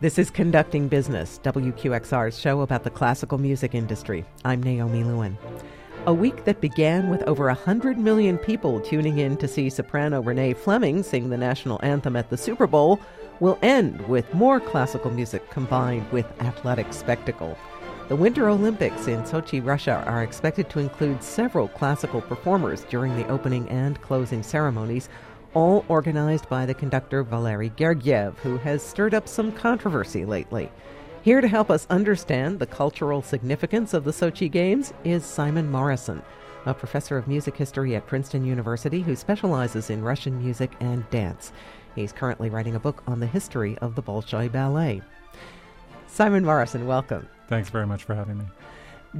This is Conducting Business, WQXR's show about the classical music industry. I'm Naomi Lewin. A week that began with over 100 million people tuning in to see soprano Renee Fleming sing the national anthem at the Super Bowl will end with more classical music combined with athletic spectacle. The Winter Olympics in Sochi, Russia are expected to include several classical performers during the opening and closing ceremonies, all organized by the conductor Valery Gergiev, who has stirred up some controversy lately. Here to help us understand the cultural significance of the Sochi Games is Simon Morrison, a professor of music history at Princeton University who specializes in Russian music and dance. He's currently writing a book on the history of the Bolshoi Ballet. Simon Morrison, welcome. Thanks very much for having me.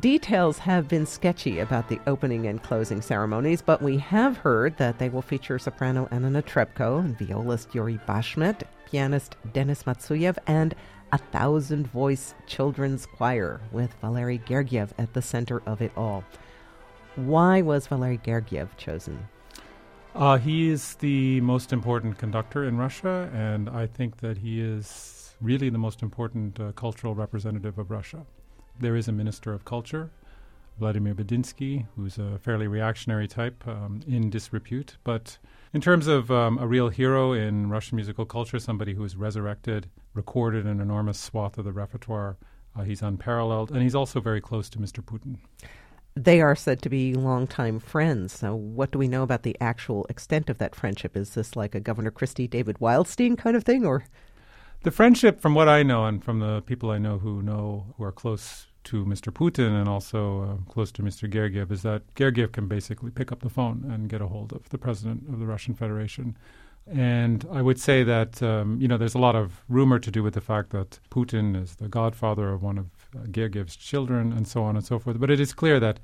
Details have been sketchy about the opening and closing ceremonies, but we have heard that they will feature soprano Anna Netrebko and violist Yuri Bashmet, pianist Denis Matsuyev, and a thousand voice children's choir with Valery Gergiev at the center of it all. Why was Valery Gergiev chosen? Uh, he is the most important conductor in Russia, and I think that he is really the most important uh, cultural representative of Russia. There is a minister of culture, Vladimir Medinsky, who's a fairly reactionary type um, in disrepute, but in terms of um, a real hero in Russian musical culture, somebody who has resurrected, recorded an enormous swath of the repertoire, uh, he's unparalleled, and he's also very close to Mr. Putin. They are said to be longtime friends. So, what do we know about the actual extent of that friendship? Is this like a Governor Christie, David Wildstein kind of thing, or? The friendship, from what I know, and from the people I know who know who are close to Mr. Putin and also uh, close to Mr. Gergiev, is that Gergiev can basically pick up the phone and get a hold of the president of the Russian Federation. And I would say that, um, you know, there's a lot of rumor to do with the fact that Putin is the godfather of one of uh, Gergiev's children and so on and so forth. But it is clear that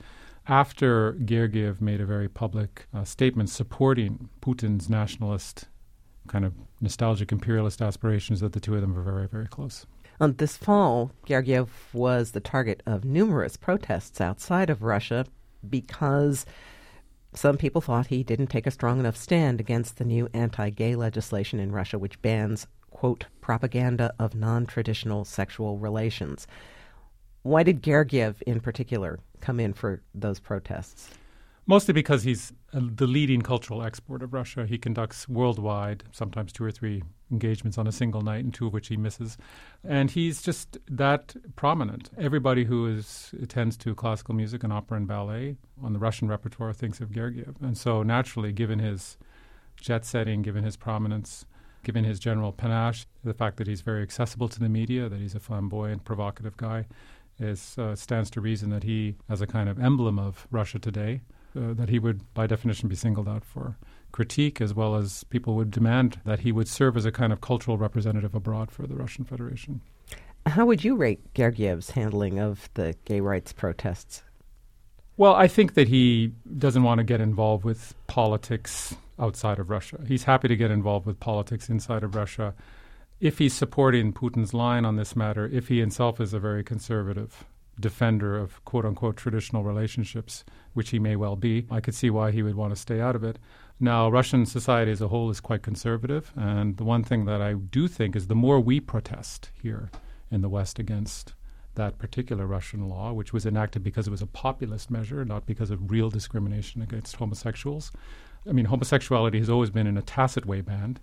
after Gergiev made a very public uh, statement supporting Putin's nationalist, kind of nostalgic imperialist aspirations, that the two of them were very, very close. Um, this fall, Gergiev was the target of numerous protests outside of Russia because some people thought he didn't take a strong enough stand against the new anti gay legislation in Russia, which bans, quote, propaganda of non traditional sexual relations. Why did Gergiev, in particular, come in for those protests? Mostly because he's uh, the leading cultural export of Russia. He conducts worldwide, sometimes two or three engagements on a single night, and two of which he misses. And he's just that prominent. Everybody who is, attends to classical music and opera and ballet on the Russian repertoire thinks of Gergiev. And so, naturally, given his jet setting, given his prominence, given his general panache, the fact that he's very accessible to the media, that he's a flamboyant, provocative guy, is, uh, stands to reason that he, as a kind of emblem of Russia today, uh, that he would, by definition, be singled out for critique, as well as people would demand that he would serve as a kind of cultural representative abroad for the Russian Federation. How would you rate Gergiev's handling of the gay rights protests? Well, I think that he doesn't want to get involved with politics outside of Russia. He's happy to get involved with politics inside of Russia. If he's supporting Putin's line on this matter, if he himself is a very conservative defender of quote unquote traditional relationships, which he may well be, I could see why he would want to stay out of it. Now, Russian society as a whole is quite conservative, and the one thing that I do think is the more we protest here in the West against that particular Russian law, which was enacted because it was a populist measure, not because of real discrimination against homosexuals. I mean, homosexuality has always been in a tacit way banned,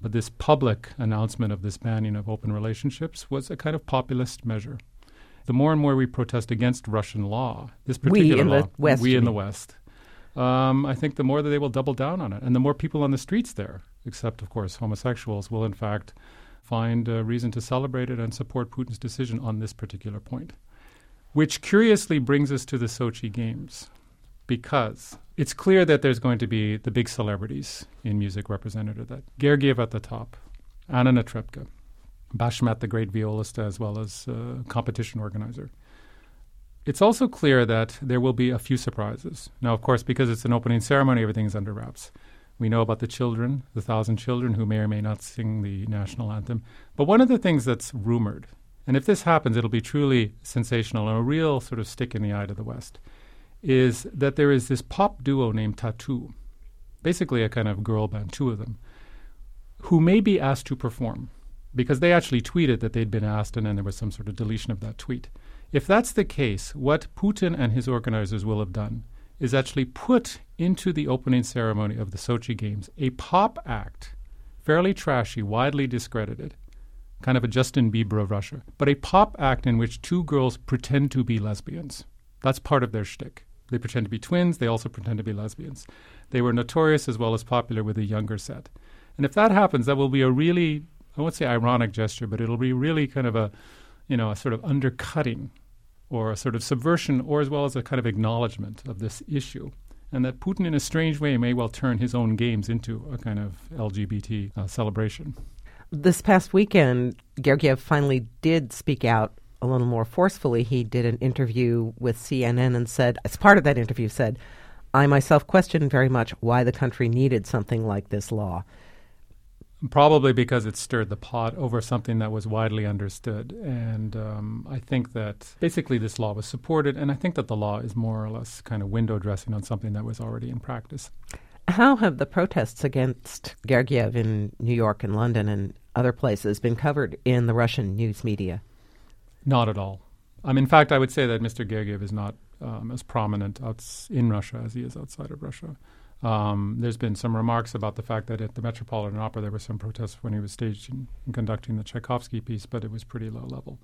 but this public announcement of this banning of open relationships was a kind of populist measure the more and more we protest against Russian law, this particular we in law, the West, we in the West, um, I think the more that they will double down on it, and the more people on the streets there, except of course homosexuals, will in fact find a reason to celebrate it and support Putin's decision on this particular point. Which curiously brings us to the Sochi Games, because it's clear that there's going to be the big celebrities in music represented. at That Gergiev at the top, Anna Netrebko, Bashmet, the great violist, as well as uh, competition organizer. It's also clear that there will be a few surprises. Now, of course, because it's an opening ceremony, everything's under wraps. We know about the children, the thousand children who may or may not sing the national anthem. But one of the things that's rumored, and if this happens, it'll be truly sensational and a real sort of stick in the eye to the West, is that there is this pop duo named t.A.T.u., basically a kind of girl band, two of them, who may be asked to perform because they actually tweeted that they'd been asked and then there was some sort of deletion of that tweet. If that's the case, what Putin and his organizers will have done is actually put into the opening ceremony of the Sochi Games a pop act, fairly trashy, widely discredited, kind of a Justin Bieber of Russia, but a pop act in which two girls pretend to be lesbians. That's part of their shtick. They pretend to be twins, they also pretend to be lesbians. They were notorious as well as popular with the younger set. And if that happens, that will be a really, I won't say ironic gesture, but it'll be really kind of a, you know, a sort of undercutting or a sort of subversion, or as well as a kind of acknowledgement of this issue. And that Putin, in a strange way, may well turn his own games into a kind of LGBT uh, celebration. This past weekend, Gergiev finally did speak out a little more forcefully. He did an interview with CNN and said, as part of that interview, said, I myself question very much why the country needed something like this law. Probably because it stirred the pot over something that was widely understood. And um, I think that basically this law was supported, and I think that the law is more or less kind of window dressing on something that was already in practice. How have the protests against Gergiev in New York and London and other places been covered in the Russian news media? Not at all. Um, in fact, I would say that Mr. Gergiev is not um, as prominent outs- in Russia as he is outside of Russia. Um, there's been some remarks about the fact that at the Metropolitan Opera there were some protests when he was staging and conducting the Tchaikovsky piece, but it was pretty low level.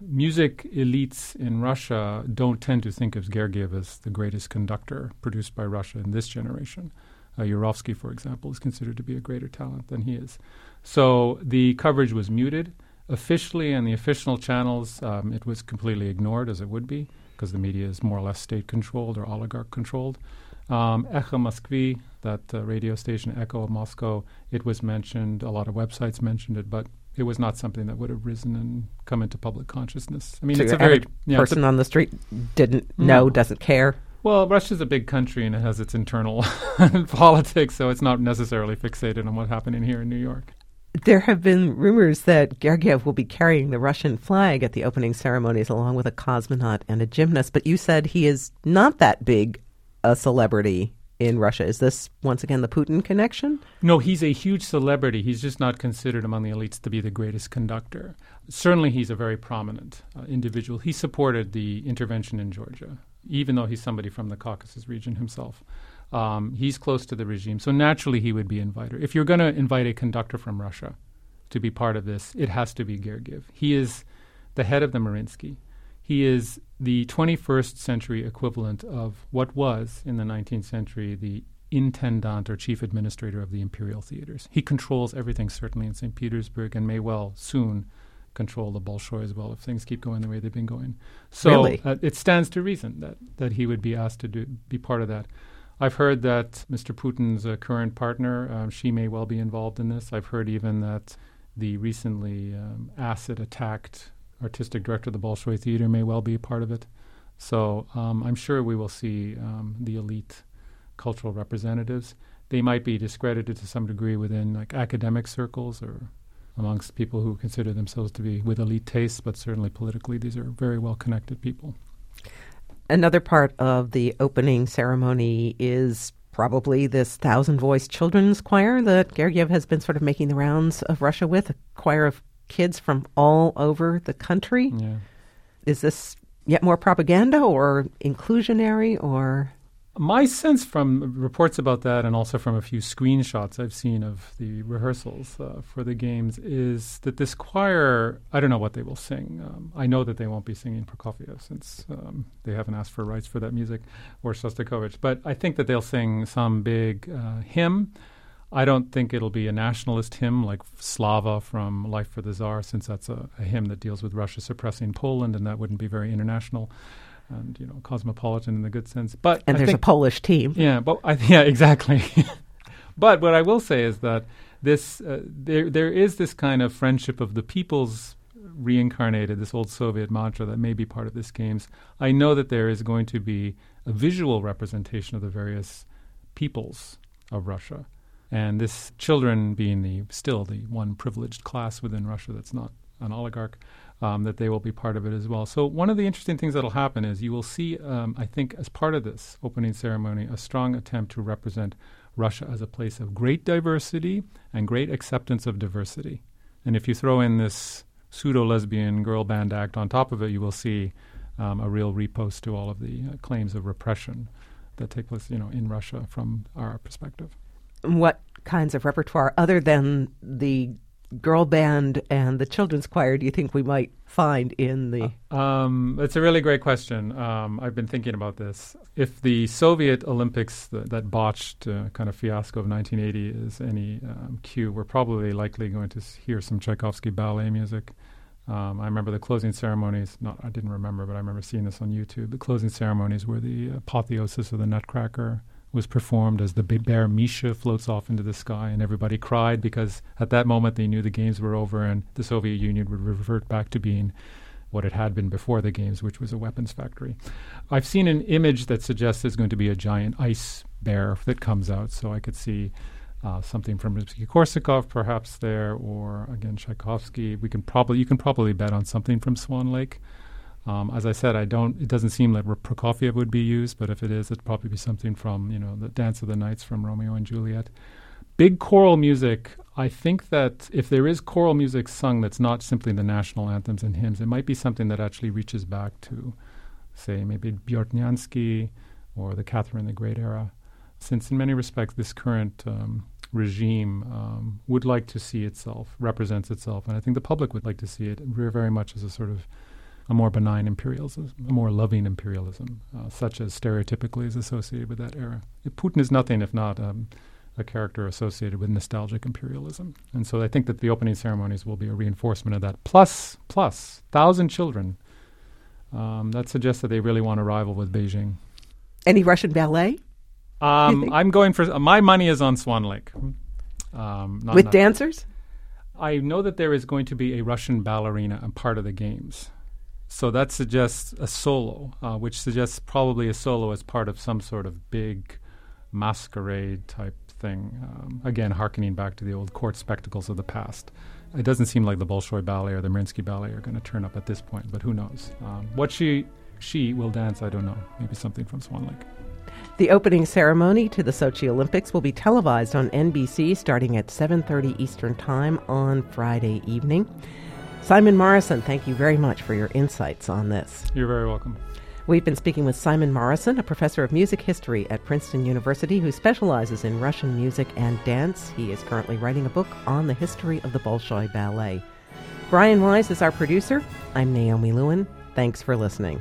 Music elites in Russia don't tend to think of Gergiev as the greatest conductor produced by Russia in this generation. Uh, Yurovsky, for example, is considered to be a greater talent than he is. So the coverage was muted. Officially, on the official channels, um, it was completely ignored, as it would be, because the media is more or less state controlled or oligarch controlled. Um, Echo Moskvy, that uh, radio station, Echo of Moscow, it was mentioned. A lot of websites mentioned it, but it was not something that would have risen and come into public consciousness. I mean, so it's a very yeah, person a, on the street didn't know, doesn't care. Well, Russia's a big country and it has its internal politics, so it's not necessarily fixated on what's happening here in New York. There have been rumors that Gergiev will be carrying the Russian flag at the opening ceremonies along with a cosmonaut and a gymnast, but you said he is not that big a celebrity in Russia. Is this once again the Putin connection? No, he's a huge celebrity. He's just not considered among the elites to be the greatest conductor. Certainly, he's a very prominent uh, individual. He supported the intervention in Georgia, even though he's somebody from the Caucasus region himself. Um, he's close to the regime, so naturally he would be invited. If you're going to invite a conductor from Russia to be part of this, it has to be Gergiev. He is the head of the Mariinsky. He is the 21st century equivalent of what was, in the 19th century, the intendant or chief administrator of the imperial theaters. He controls everything, certainly in St. Petersburg, and may well soon control the Bolshoi as well if things keep going the way they've been going. So really? uh, it stands to reason that, that he would be asked to do, be part of that. I've heard that Mr. Putin's uh, current partner, um, she may well be involved in this. I've heard even that the recently um, acid attacked artistic director of the Bolshoi Theater, may well be a part of it. So um, I'm sure we will see um, the elite cultural representatives. They might be discredited to some degree within like academic circles or amongst people who consider themselves to be with elite tastes, but certainly politically, these are very well connected people. Another part of the opening ceremony is probably this thousand voice children's choir that Gergiev has been sort of making the rounds of Russia with, a choir of kids from all over the country. Yeah. Is this yet more propaganda or inclusionary or? My sense from reports about that and also from a few screenshots I've seen of the rehearsals uh, for the games is that this choir, I don't know what they will sing. Um, I know that they won't be singing Prokofiev since um, they haven't asked for rights for that music or Shostakovich, but I think that they'll sing some big uh, hymn I don't think it'll be a nationalist hymn like Slava from Life for the Tsar, since that's a, a, hymn that deals with Russia suppressing Poland, and that wouldn't be very international and you know cosmopolitan in the good sense. But and I there's think, a Polish team. Yeah, but I, yeah, exactly. but what I will say is that this uh, there there is this kind of friendship of the peoples reincarnated, this old Soviet mantra that may be part of this games. I know that there is going to be a visual representation of the various peoples of Russia and this children being the still the one privileged class within Russia that's not an oligarch, um, that they will be part of it as well. So one of the interesting things that'll happen is you will see, um, I think, as part of this opening ceremony, a strong attempt to represent Russia as a place of great diversity and great acceptance of diversity. And if you throw in this pseudo lesbian girl band act on top of it, you will see um, a real repost to all of the uh, claims of repression that take place, you know, in Russia from our perspective. What kinds of repertoire, other than the girl band and the children's choir, do you think we might find in the? Uh, um, it's a really great question. Um, I've been thinking about this. If the Soviet Olympics, that botched uh, kind of fiasco of 1980, is any um, cue, we're probably likely going to hear some Tchaikovsky ballet music. Um, I remember the closing ceremonies. Not, I didn't remember, but I remember seeing this on YouTube. The closing ceremonies were the apotheosis of the Nutcracker was performed as the bear Misha floats off into the sky, and everybody cried because at that moment they knew the games were over and the Soviet Union would revert back to being what it had been before the games, which was a weapons factory. I've seen an image that suggests there's going to be a giant ice bear that comes out, so I could see uh, something from Rimsky-Korsakov perhaps there, or again Tchaikovsky. We can probably you can probably bet on something from Swan Lake. Um, as I said, I don't. It doesn't seem like Prokofiev would be used, but if it is, it'd probably be something from you know the Dance of the Knights from Romeo and Juliet. Big choral music. I think that if there is choral music sung that's not simply the national anthems and hymns, it might be something that actually reaches back to, say, maybe Bortniansky or the Catherine the Great era, since in many respects this current um, regime um, would like to see itself represents itself, and I think the public would like to see it very much as a sort of a more benign imperialism, a more loving imperialism, uh, such as stereotypically is associated with that era. Putin is nothing if not um, a character associated with nostalgic imperialism. And so I think that the opening ceremonies will be a reinforcement of that. Plus, plus, thousand children. Um, that suggests that they really want to rival with Beijing. Any Russian ballet? Um, I'm going for uh, my money is on Swan Lake. Um, with not, dancers? I know that there is going to be a Russian ballerina and part of the games. So that suggests a solo, uh, which suggests probably a solo as part of some sort of big masquerade type thing. Um, again, harkening back to the old court spectacles of the past. It doesn't seem like the Bolshoi Ballet or the Mariinsky Ballet are going to turn up at this point, but who knows? Um, what she she will dance, I don't know. Maybe something from Swan Lake. The opening ceremony to the Sochi Olympics will be televised on NBC starting at 7:30 Eastern Time on Friday evening. Simon Morrison, thank you very much for your insights on this. You're very welcome. We've been speaking with Simon Morrison, a professor of music history at Princeton University who specializes in Russian music and dance. He is currently writing a book on the history of the Bolshoi Ballet. Brian Wise is our producer. I'm Naomi Lewin. Thanks for listening.